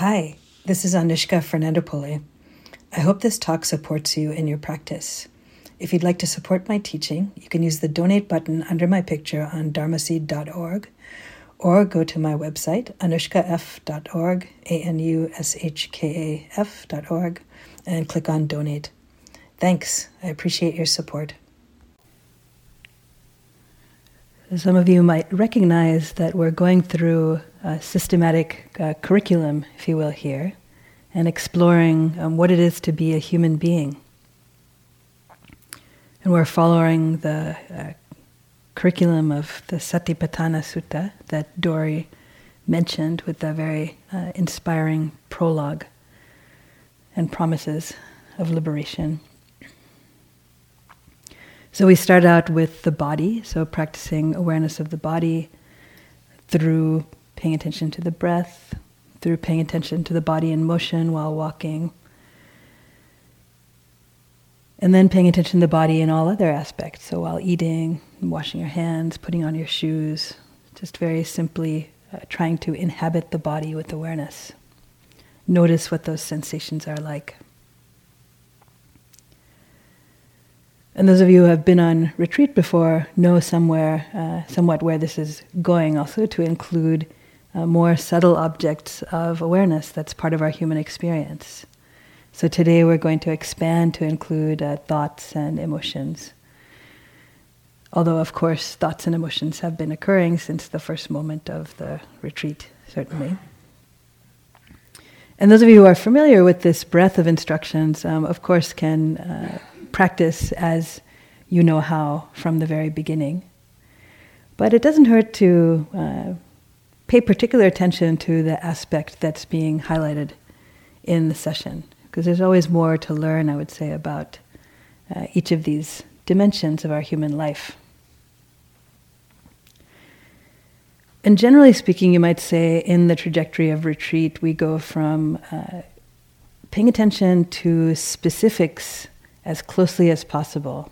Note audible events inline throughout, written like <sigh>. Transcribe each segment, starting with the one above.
Hi, this is Anushka Fernandopulle. I hope this talk supports you in your practice. If you'd like to support my teaching, you can use the donate button under my picture on dharmaseed.org or go to my website, anushkaf.org, A N U S H K A F.org, and click on donate. Thanks. I appreciate your support. Some of you might recognize that we're going through a systematic uh, curriculum, if you will, here, and exploring um, what it is to be a human being. And we're following the uh, curriculum of the Satipatthana Sutta that Dory mentioned with the very uh, inspiring prologue and promises of liberation. So we start out with the body, so practicing awareness of the body through paying attention to the breath, through paying attention to the body in motion while walking, and then paying attention to the body in all other aspects. So while eating, washing your hands, putting on your shoes, just very simply uh, trying to inhabit the body with awareness. Notice what those sensations are like. And those of you who have been on retreat before know somewhere, uh, somewhat where this is going also to include more subtle objects of awareness that's part of our human experience. So today we're going to expand to include uh, thoughts and emotions. Although, of course, thoughts and emotions have been occurring since the first moment of the retreat, certainly. And those of you who are familiar with this breadth of instructions, um, of course, can uh, practice as you know how from the very beginning. But it doesn't hurt to uh, pay particular attention to the aspect that's being highlighted in the session, because there's always more to learn, I would say, about uh, each of these dimensions of our human life. And generally speaking, you might say in the trajectory of retreat, we go from uh, paying attention to specifics as closely as possible.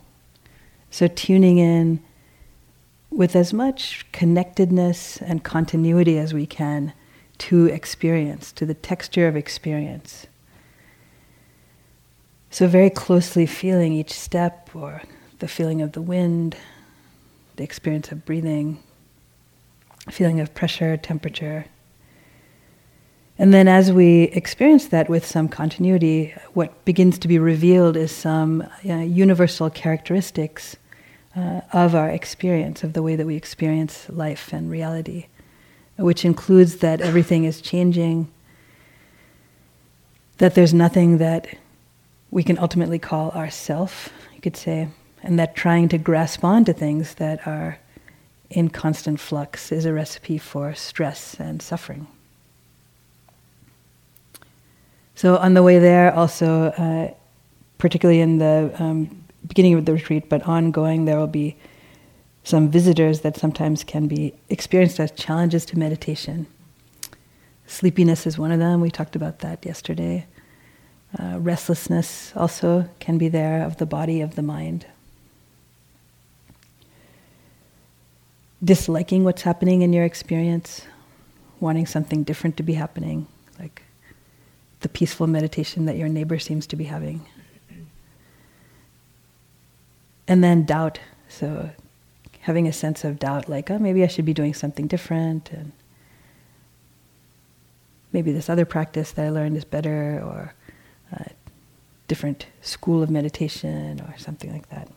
So, tuning in with as much connectedness and continuity as we can to experience, to the texture of experience. So, very closely feeling each step or the feeling of the wind, the experience of breathing, feeling of pressure, temperature, and then, as we experience that with some continuity, what begins to be revealed is some uh, universal characteristics uh, of our experience, of the way that we experience life and reality, which includes that everything is changing, that there's nothing that we can ultimately call ourself, you could say, and that trying to grasp onto things that are in constant flux is a recipe for stress and suffering. So on the way there, also, uh, particularly in the um, beginning of the retreat, but ongoing, there will be some visitors that sometimes can be experienced as challenges to meditation. Sleepiness is one of them. We talked about that yesterday. Uh, restlessness also can be there of the body, of the mind. Disliking what's happening in your experience, wanting something different to be happening, like the peaceful meditation that your neighbor seems to be having. And then doubt. So having a sense of doubt, like, oh, maybe I should be doing something different, and maybe this other practice that I learned is better, or a different school of meditation, or something like that.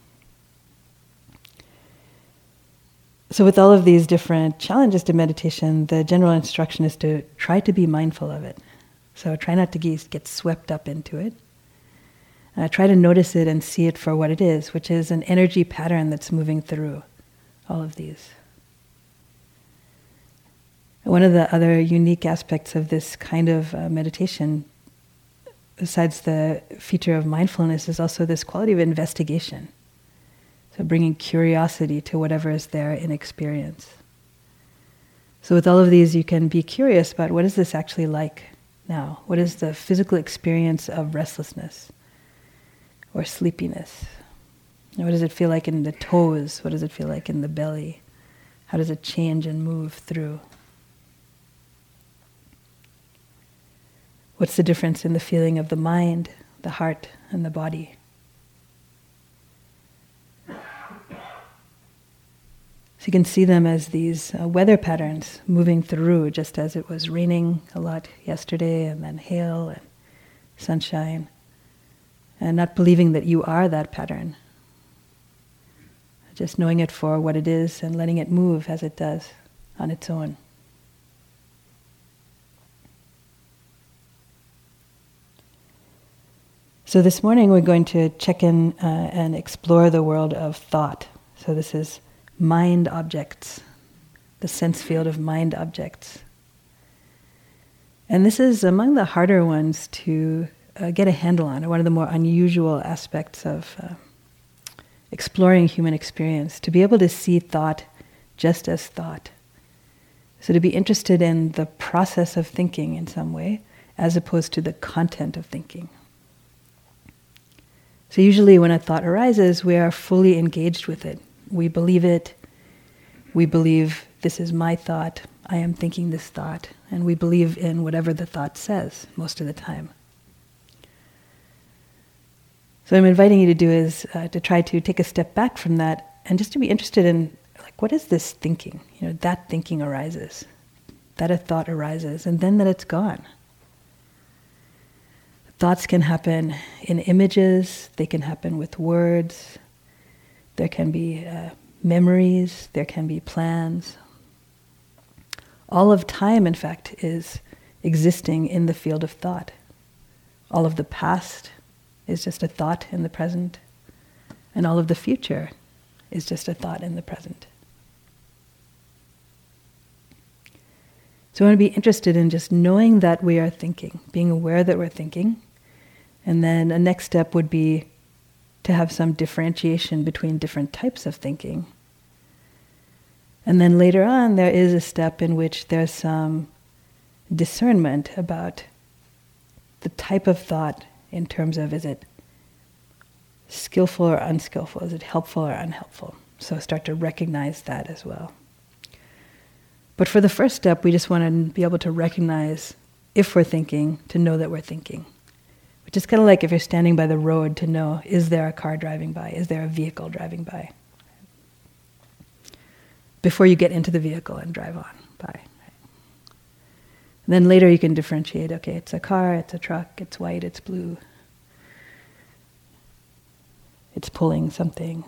So, with all of these different challenges to meditation, the general instruction is to try to be mindful of it. So try not to get swept up into it. Uh, try to notice it and see it for what it is, which is an energy pattern that's moving through all of these. One of the other unique aspects of this kind of uh, meditation, besides the feature of mindfulness, is also this quality of investigation. So bringing curiosity to whatever is there in experience. So with all of these, you can be curious about what is this actually like now? What is the physical experience of restlessness or sleepiness? What does it feel like in the toes? What does it feel like in the belly? How does it change and move through? What's the difference in the feeling of the mind, the heart, and the body? So you can see them as these uh, weather patterns moving through, just as it was raining a lot yesterday, and then hail and sunshine, and not believing that you are that pattern. Just knowing it for what it is and letting it move as it does on its own. So, this morning we're going to check in uh, and explore the world of thought. So, this is mind objects, the sense field of mind objects. And this is among the harder ones to uh, get a handle on, one of the more unusual aspects of uh, exploring human experience, to be able to see thought just as thought. So, to be interested in the process of thinking in some way, as opposed to the content of thinking. So, usually, when a thought arises, we are fully engaged with it. We believe it. We believe this is my thought. I am thinking this thought. And we believe in whatever the thought says most of the time. So, I'm inviting you to do is uh, to try to take a step back from that and just to be interested in, like, what is this thinking? You know, that thinking arises, that a thought arises, and then that it's gone. Thoughts can happen in images, they can happen with words, there can be uh, memories, there can be plans. All of time, in fact, is existing in the field of thought. All of the past is just a thought in the present, and all of the future is just a thought in the present. So I want to be interested in just knowing that we are thinking, being aware that we're thinking, and then a next step would be to have some differentiation between different types of thinking. And then later on, there is a step in which there's some discernment about the type of thought in terms of is it skillful or unskillful? Is it helpful or unhelpful? So start to recognize that as well. But for the first step, we just want to be able to recognize if we're thinking, to know that we're thinking. Which is kind of like if you're standing by the road to know is there a car driving by? Is there a vehicle driving by? Before you get into the vehicle and drive on by. Then later you can differentiate okay, it's a car, it's a truck, it's white, it's blue, it's pulling something.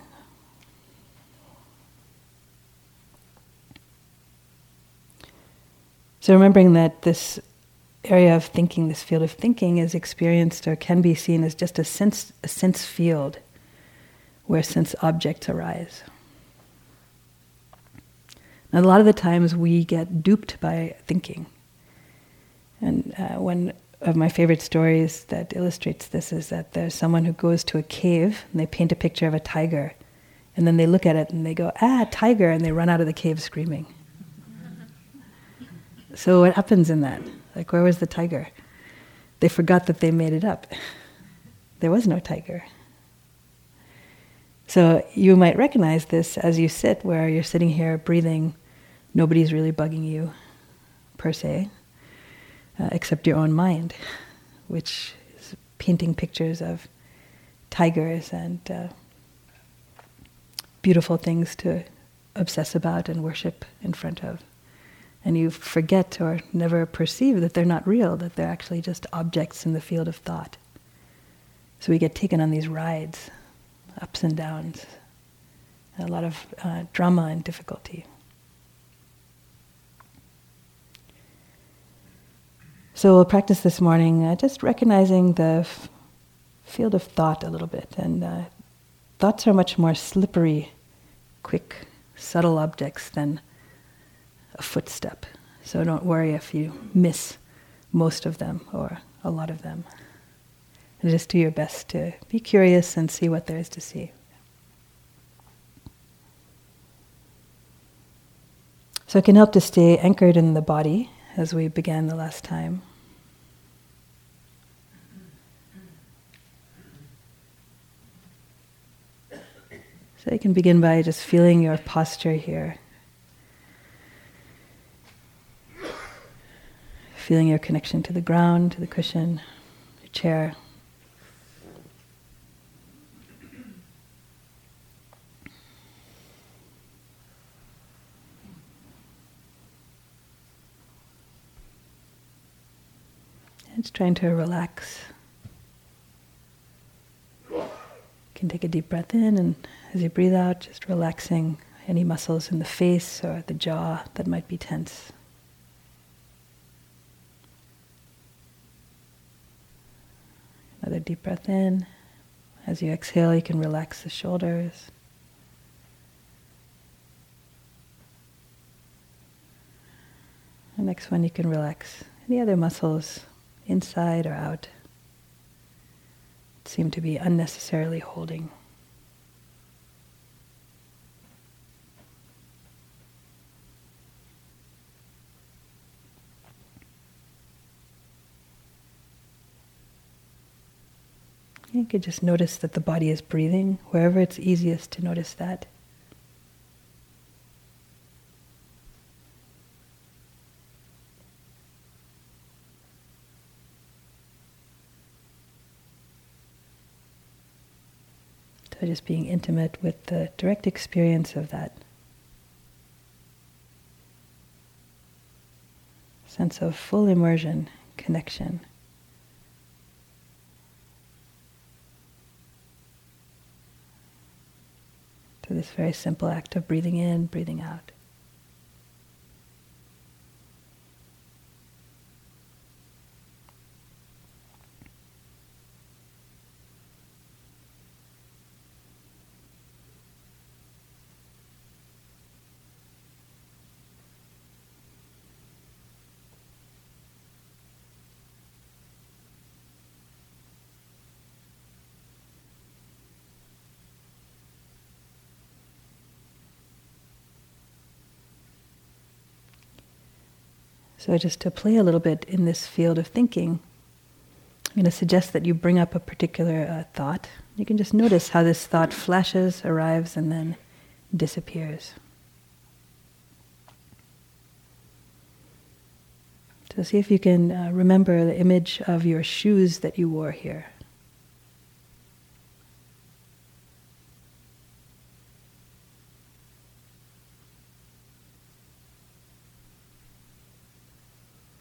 So remembering that this area of thinking, this field of thinking, is experienced or can be seen as just a sense, a sense field where sense objects arise. Now, a lot of the times we get duped by thinking. Uh, one of my favorite stories that illustrates this is that there's someone who goes to a cave and they paint a picture of a tiger. And then they look at it and they go, ah, tiger, and they run out of the cave screaming. <laughs> so, what happens in that? Like, where was the tiger? They forgot that they made it up. <laughs> There was no tiger. So you might recognize this as you sit, where you're sitting here breathing. Nobody's really bugging you, per se, uh, except your own mind, which is painting pictures of tigers and uh, beautiful things to obsess about and worship in front of and you forget or never perceive that they're not real, that they're actually just objects in the field of thought. So we get taken on these rides, ups and downs, and a lot of uh, drama and difficulty. So we'll practice this morning uh, just recognizing the f- field of thought a little bit. And uh, thoughts are much more slippery, quick, subtle objects than a footstep. So don't worry if you miss most of them or a lot of them. And just do your best to be curious and see what there is to see. So it can help to stay anchored in the body as we began the last time. So you can begin by just feeling your posture here. feeling your connection to the ground, to the cushion, your chair. It's trying to relax. You can take a deep breath in, and as you breathe out, just relaxing any muscles in the face or the jaw that might be tense. Another deep breath in. As you exhale, you can relax the shoulders. The next one, you can relax any other muscles inside or out seem to be unnecessarily holding. You could just notice that the body is breathing wherever it's easiest to notice that. So just being intimate with the direct experience of that sense of full immersion, connection. To this very simple act of breathing in, breathing out. So, just to play a little bit in this field of thinking, I'm going to suggest that you bring up a particular uh, thought. You can just notice how this thought flashes, arrives, and then disappears. So, see if you can uh, remember the image of your shoes that you wore here.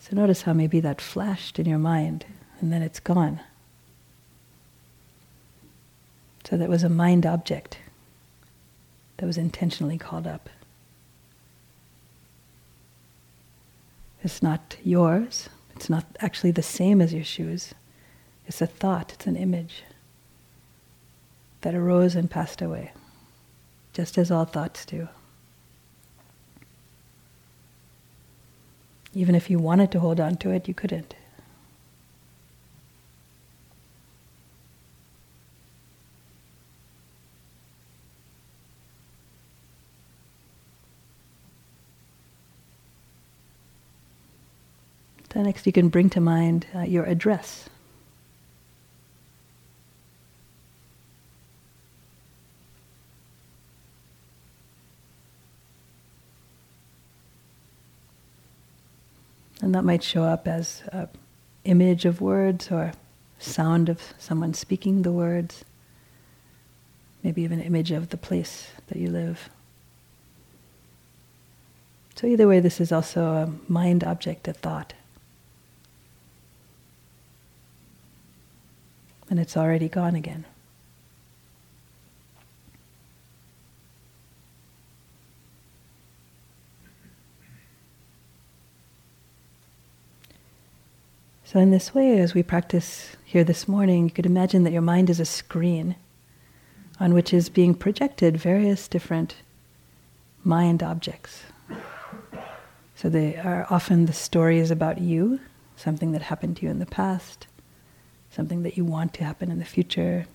So notice how maybe that flashed in your mind and then it's gone. So that was a mind object that was intentionally called up. It's not yours. It's not actually the same as your shoes. It's a thought, it's an image that arose and passed away, just as all thoughts do. Even if you wanted to hold on to it, you couldn't. Then next you can bring to mind uh, your address. And that might show up as an image of words or sound of someone speaking the words, maybe even an image of the place that you live. So, either way, this is also a mind object, of thought. And it's already gone again. So, in this way, as we practice here this morning, you could imagine that your mind is a screen on which is being projected various different mind objects. So, they are often the stories about you, something that happened to you in the past, something that you want to happen in the future.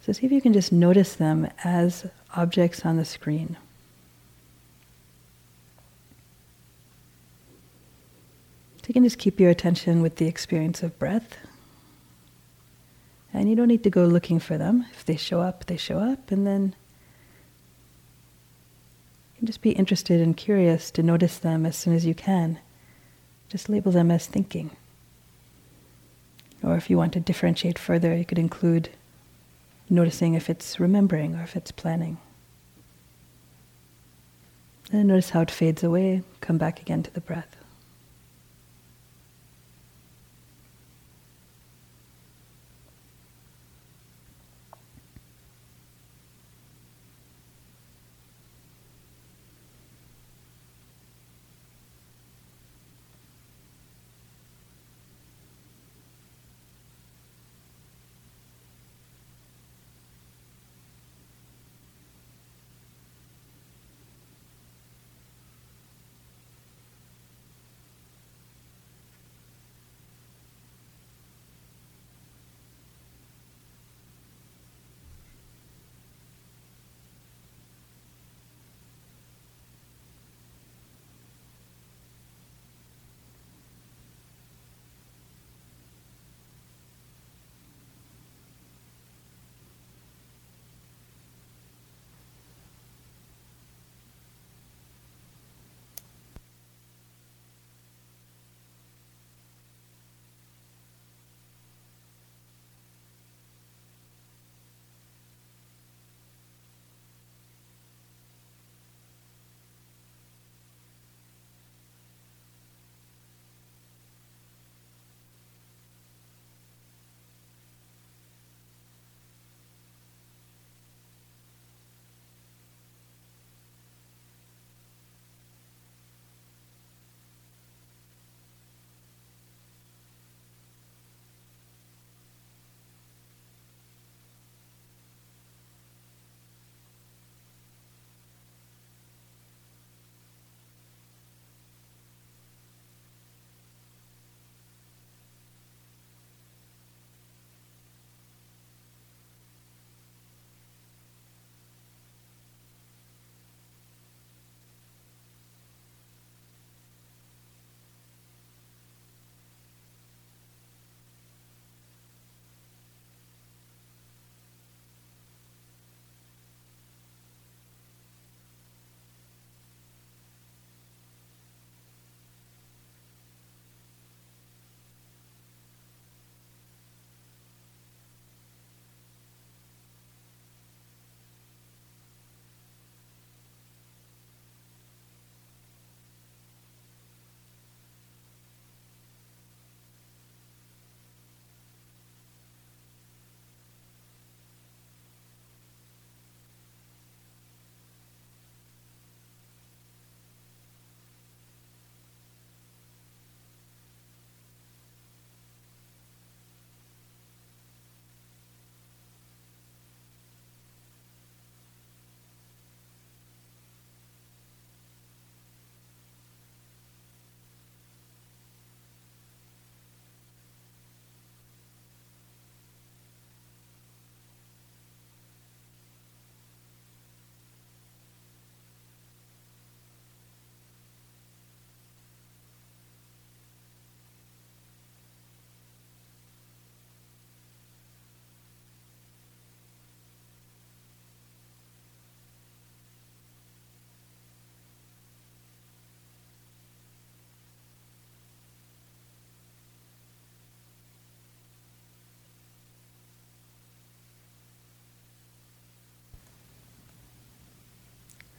So, see if you can just notice them as objects on the screen. So you can just keep your attention with the experience of breath. And you don't need to go looking for them. If they show up, they show up, and then you can just be interested and curious to notice them as soon as you can just label them as thinking. Or if you want to differentiate further, you could include noticing if it's remembering or if it's planning. And notice how it fades away, come back again to the breath.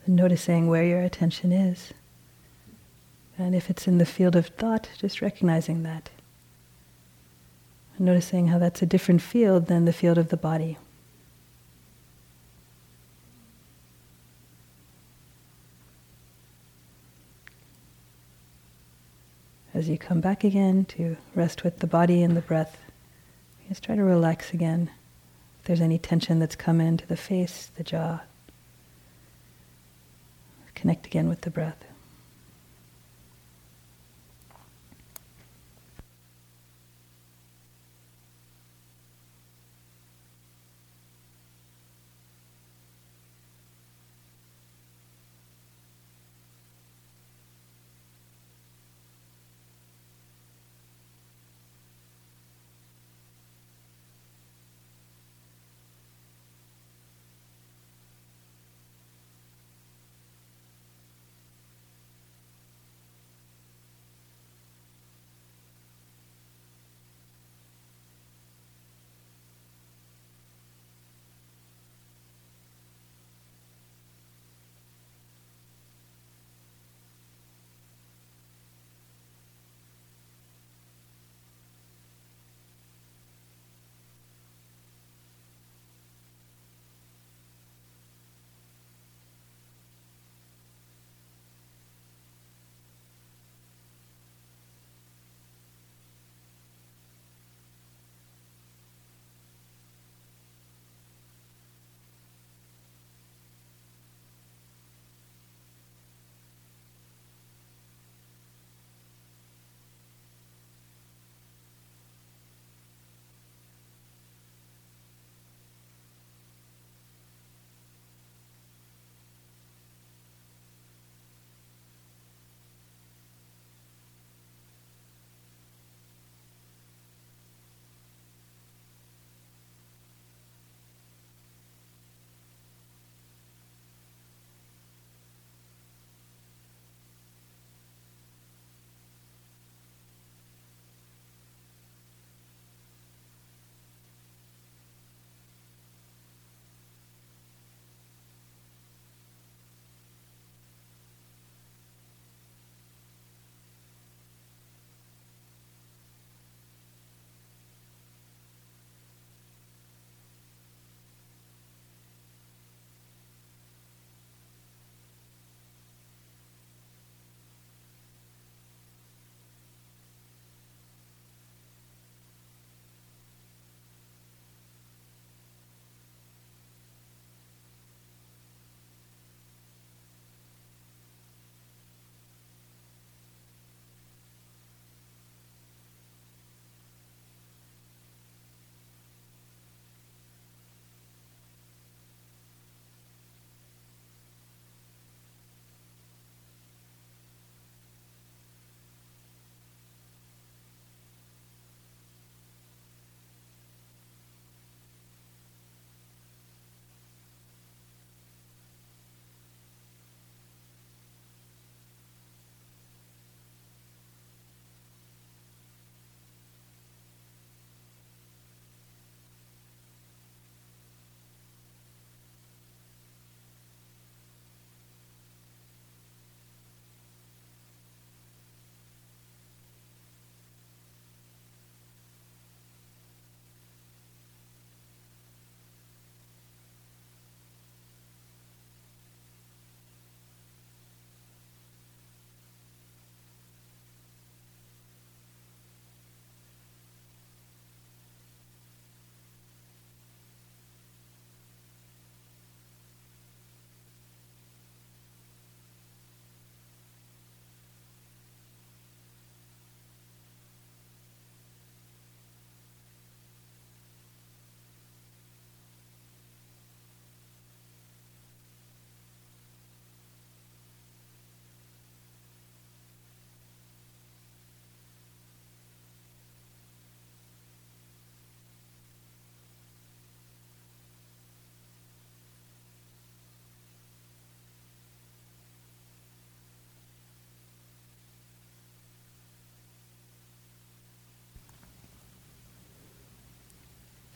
Noticing where your attention is. And if it's in the field of thought, just recognizing that. Noticing how that's a different field than the field of the body. As you come back again to rest with the body and the breath, just try to relax again. If there's any tension that's come into the face, the jaw, Connect again with the breath.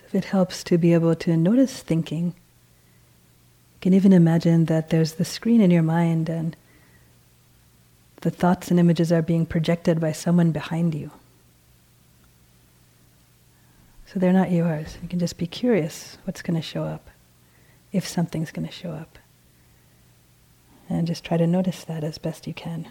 If it helps to be able to notice thinking, you can even imagine that there's the screen in your mind and the thoughts and images are being projected by someone behind you. So they're not yours. You can just be curious what's going to show up, if something's going to show up. And just try to notice that as best you can.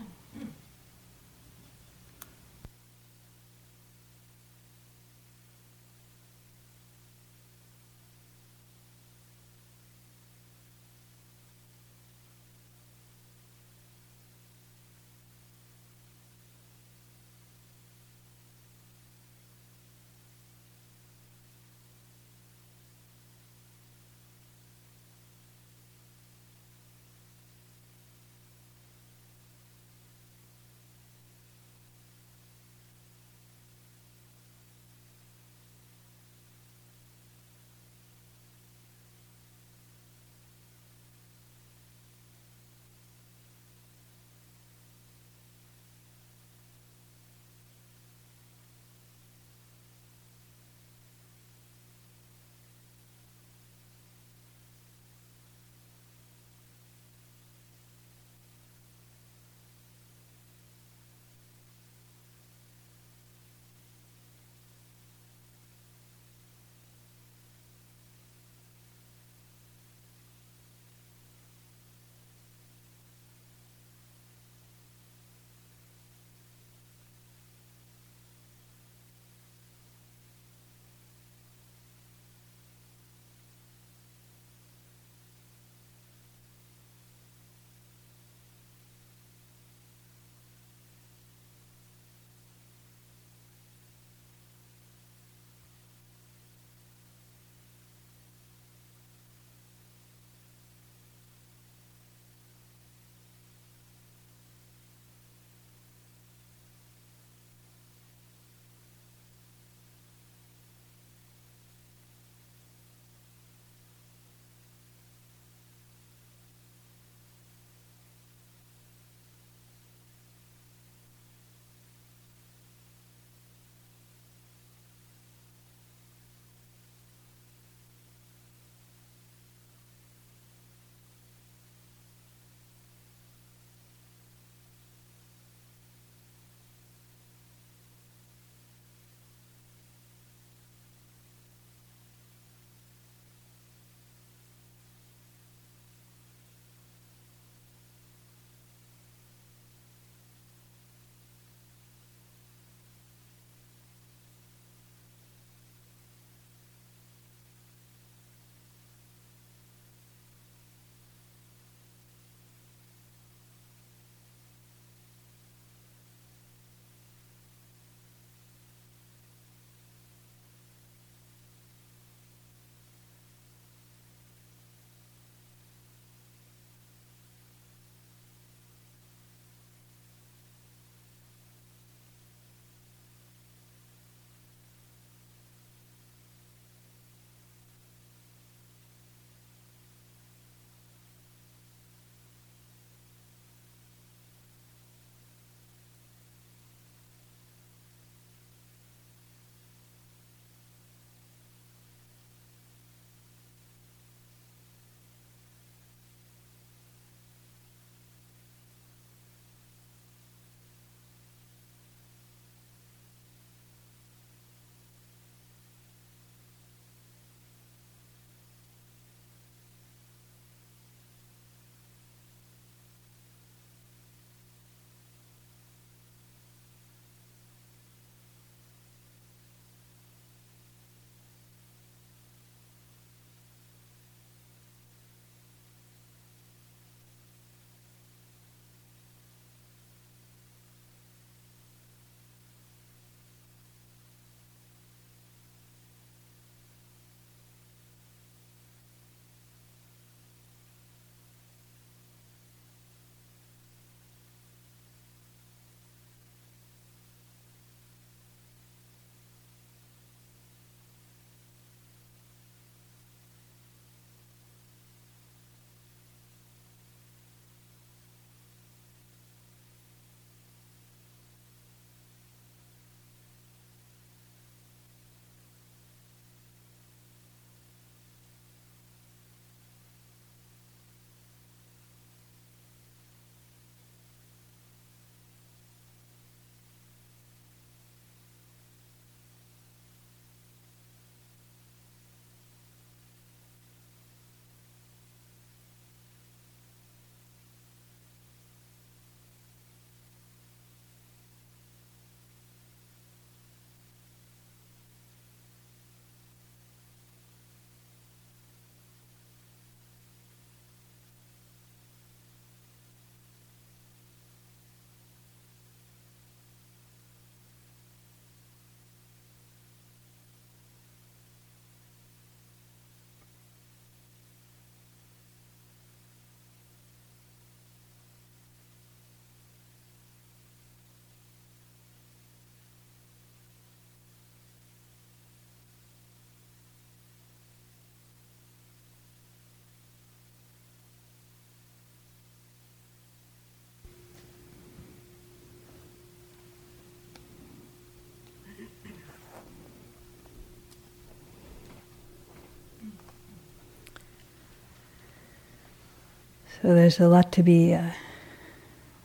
So there's a lot to be uh,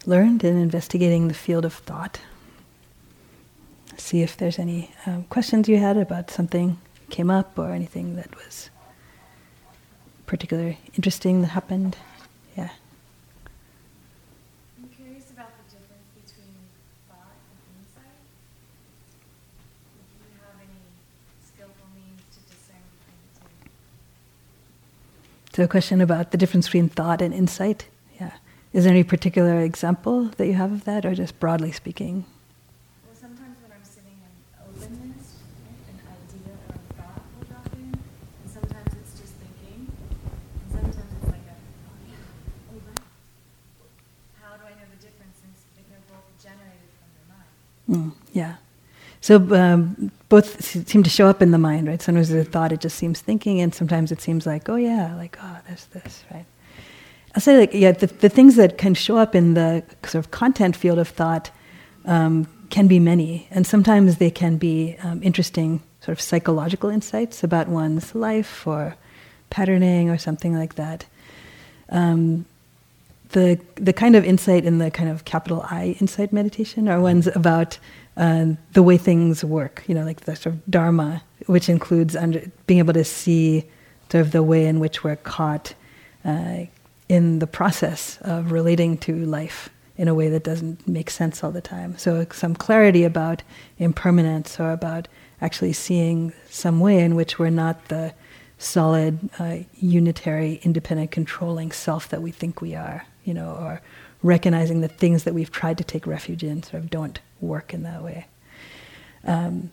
learned in investigating the field of thought. See if there's any um, questions you had about something came up or anything that was particularly interesting that happened. Yeah. I'm curious about the difference between thought and insight. Do you have any skillful means to discern between the two? A question about the difference between thought and insight. Yeah. Is there any particular example that you have of that, or just broadly speaking? Well, sometimes when I'm sitting in openness, an idea or a thought will drop in, and sometimes it's just thinking, and sometimes it's like a, oh yeah, oh right. How do I know the difference since they're both generated from your mind? Mm, yeah. So um, both seem to show up in the mind, right? Sometimes the thought it just seems thinking, and sometimes it seems like, oh yeah, like oh, there's this, right? I'll say like yeah, the, the things that can show up in the sort of content field of thought um, can be many, and sometimes they can be um, interesting sort of psychological insights about one's life or patterning or something like that. Um, the the kind of insight in the kind of capital I insight meditation are ones about um, the way things work. You know, like the sort of dharma, which includes under, being able to see sort of the way in which we're caught uh, in the process of relating to life in a way that doesn't make sense all the time. So some clarity about impermanence or about actually seeing some way in which we're not the solid, uh, unitary, independent, controlling self that we think we are, you know, or recognizing the things that we've tried to take refuge in sort of don't work in that way. Um,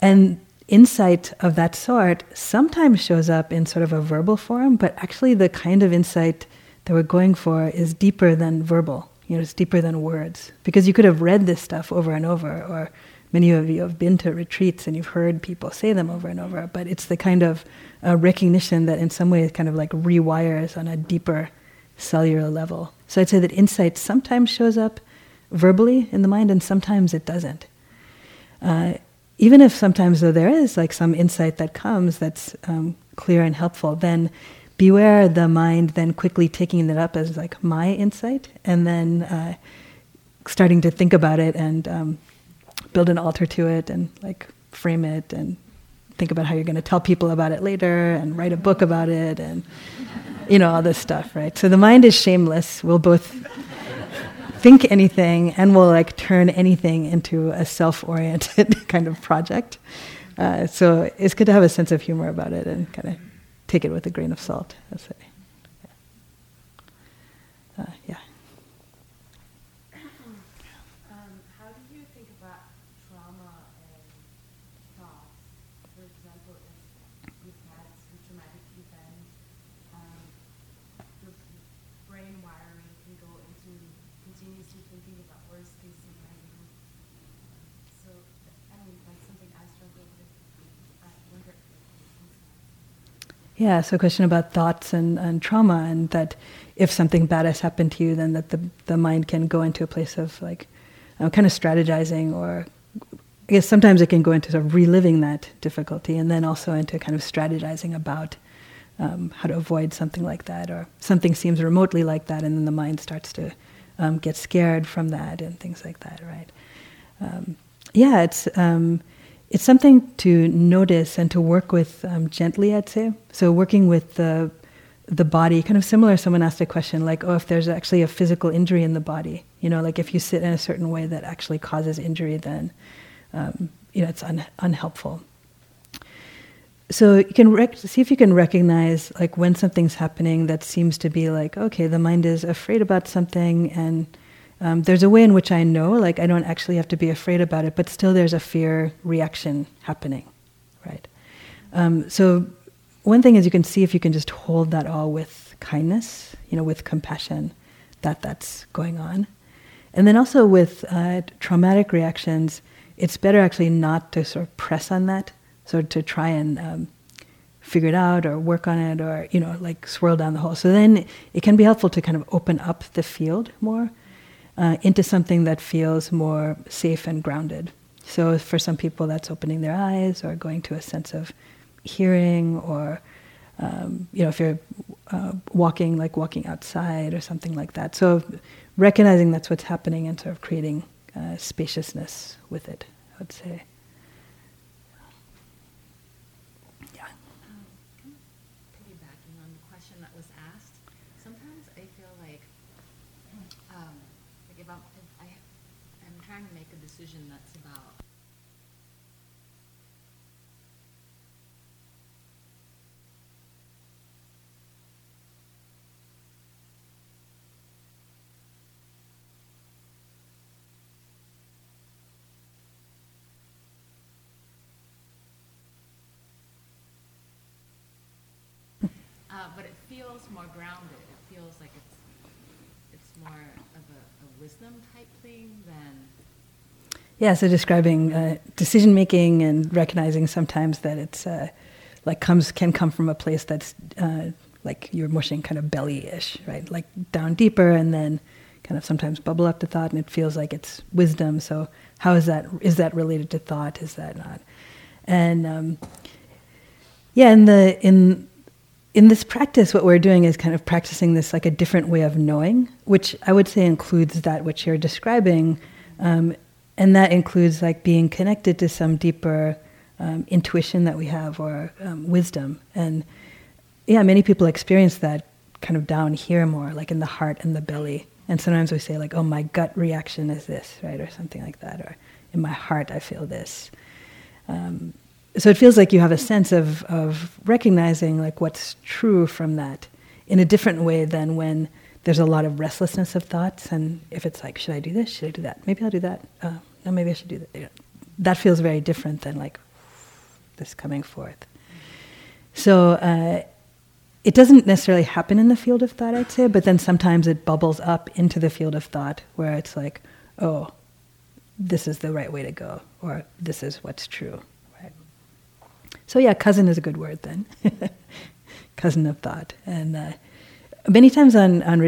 and insight of that sort sometimes shows up in sort of a verbal form, but actually the kind of insight that we're going for is deeper than verbal. You know, it's deeper than words. Because you could have read this stuff over and over, or many of you have been to retreats and you've heard people say them over and over, but it's the kind of uh, recognition that in some ways kind of like rewires on a deeper cellular level. So I'd say that insight sometimes shows up verbally in the mind and sometimes it doesn't. Uh, even if sometimes though there is like some insight that comes that's um, clear and helpful, then beware the mind then quickly taking it up as like my insight and then uh, starting to think about it and um, build an altar to it and like frame it and think about how you're going to tell people about it later and write a book about it and you know all this stuff right so the mind is shameless we'll both think anything and will like turn anything into a self-oriented <laughs> kind of project. Uh, so it's good to have a sense of humor about it and kind of take it with a grain of salt i'd say. Uh, yeah Um, how do you think about trauma and thoughts? For example, if you've had some traumatic event, um, your brain wiring can go into continuously thinking about worst case scenario. So, I mean, that's something I struggle with. I wonder if it makes sense. Yeah, so a question about thoughts and, and trauma, and that if something bad has happened to you, then that the, the mind can go into a place of like uh, kind of strategizing, or I guess sometimes it can go into sort of reliving that difficulty, and then also into kind of strategizing about um, how to avoid something like that, or something seems remotely like that, and then the mind starts to um, get scared from that, and things like that, right? Um, yeah, it's um, it's something to notice and to work with um, gently, I'd say. So working with the the body, kind of similar. Someone asked a question like, "Oh, if there's actually a physical injury in the body, you know, like if you sit in a certain way that actually causes injury, then um, you know it's un- unhelpful." So you can rec- see if you can recognize like when something's happening that seems to be like, okay, the mind is afraid about something and um, there's a way in which I know, like I don't actually have to be afraid about it, but still there's a fear reaction happening, right? Um, so one thing is you can see if you can just hold that all with kindness, you know, with compassion, that that's going on, and then also with uh, traumatic reactions, it's better actually not to sort of press on that, sort of to try and um, figure it out or work on it or you know like swirl down the hole. So then it can be helpful to kind of open up the field more uh, into something that feels more safe and grounded. So for some people, that's opening their eyes or going to a sense of hearing, or um, you know, if you're uh, walking, like walking outside or something like that. So recognizing that's what's happening and sort of creating uh, spaciousness with it, I would say. Yeah. Um, piggybacking on the question that was asked, sometimes I feel like, um, like if I'm, if I, I'm trying to make a decision that's about Uh, but it feels more grounded. It feels like it's it's more of a, a wisdom type thing than Yeah, so describing uh, decision making and recognizing sometimes that it's uh, like comes can come from a place that's uh, like you're mushing kind of belly-ish, right? Like down deeper and then kind of sometimes bubble up to thought and it feels like it's wisdom. So how is that is that related to thought? Is that not? And um, yeah, in the in in this practice, what we're doing is kind of practicing this like a different way of knowing, which I would say includes that which you're describing, um, and that includes like being connected to some deeper um, intuition that we have or um, wisdom. And yeah, many people experience that kind of down here more, like in the heart and the belly. And sometimes we say like, "Oh, my gut reaction is this," right, or something like that, or in my heart I feel this. Um, so it feels like you have a sense of, of recognizing like what's true from that in a different way than when there's a lot of restlessness of thoughts and if it's like should i do this? Should i do that? Maybe i'll do that. Uh, no maybe i should do that. That feels very different than like this coming forth. So uh, it doesn't necessarily happen in the field of thought i'd say but then sometimes it bubbles up into the field of thought where it's like oh this is the right way to go or this is what's true so yeah, cousin is a good word then. <laughs> cousin of thought. And uh, many times on, on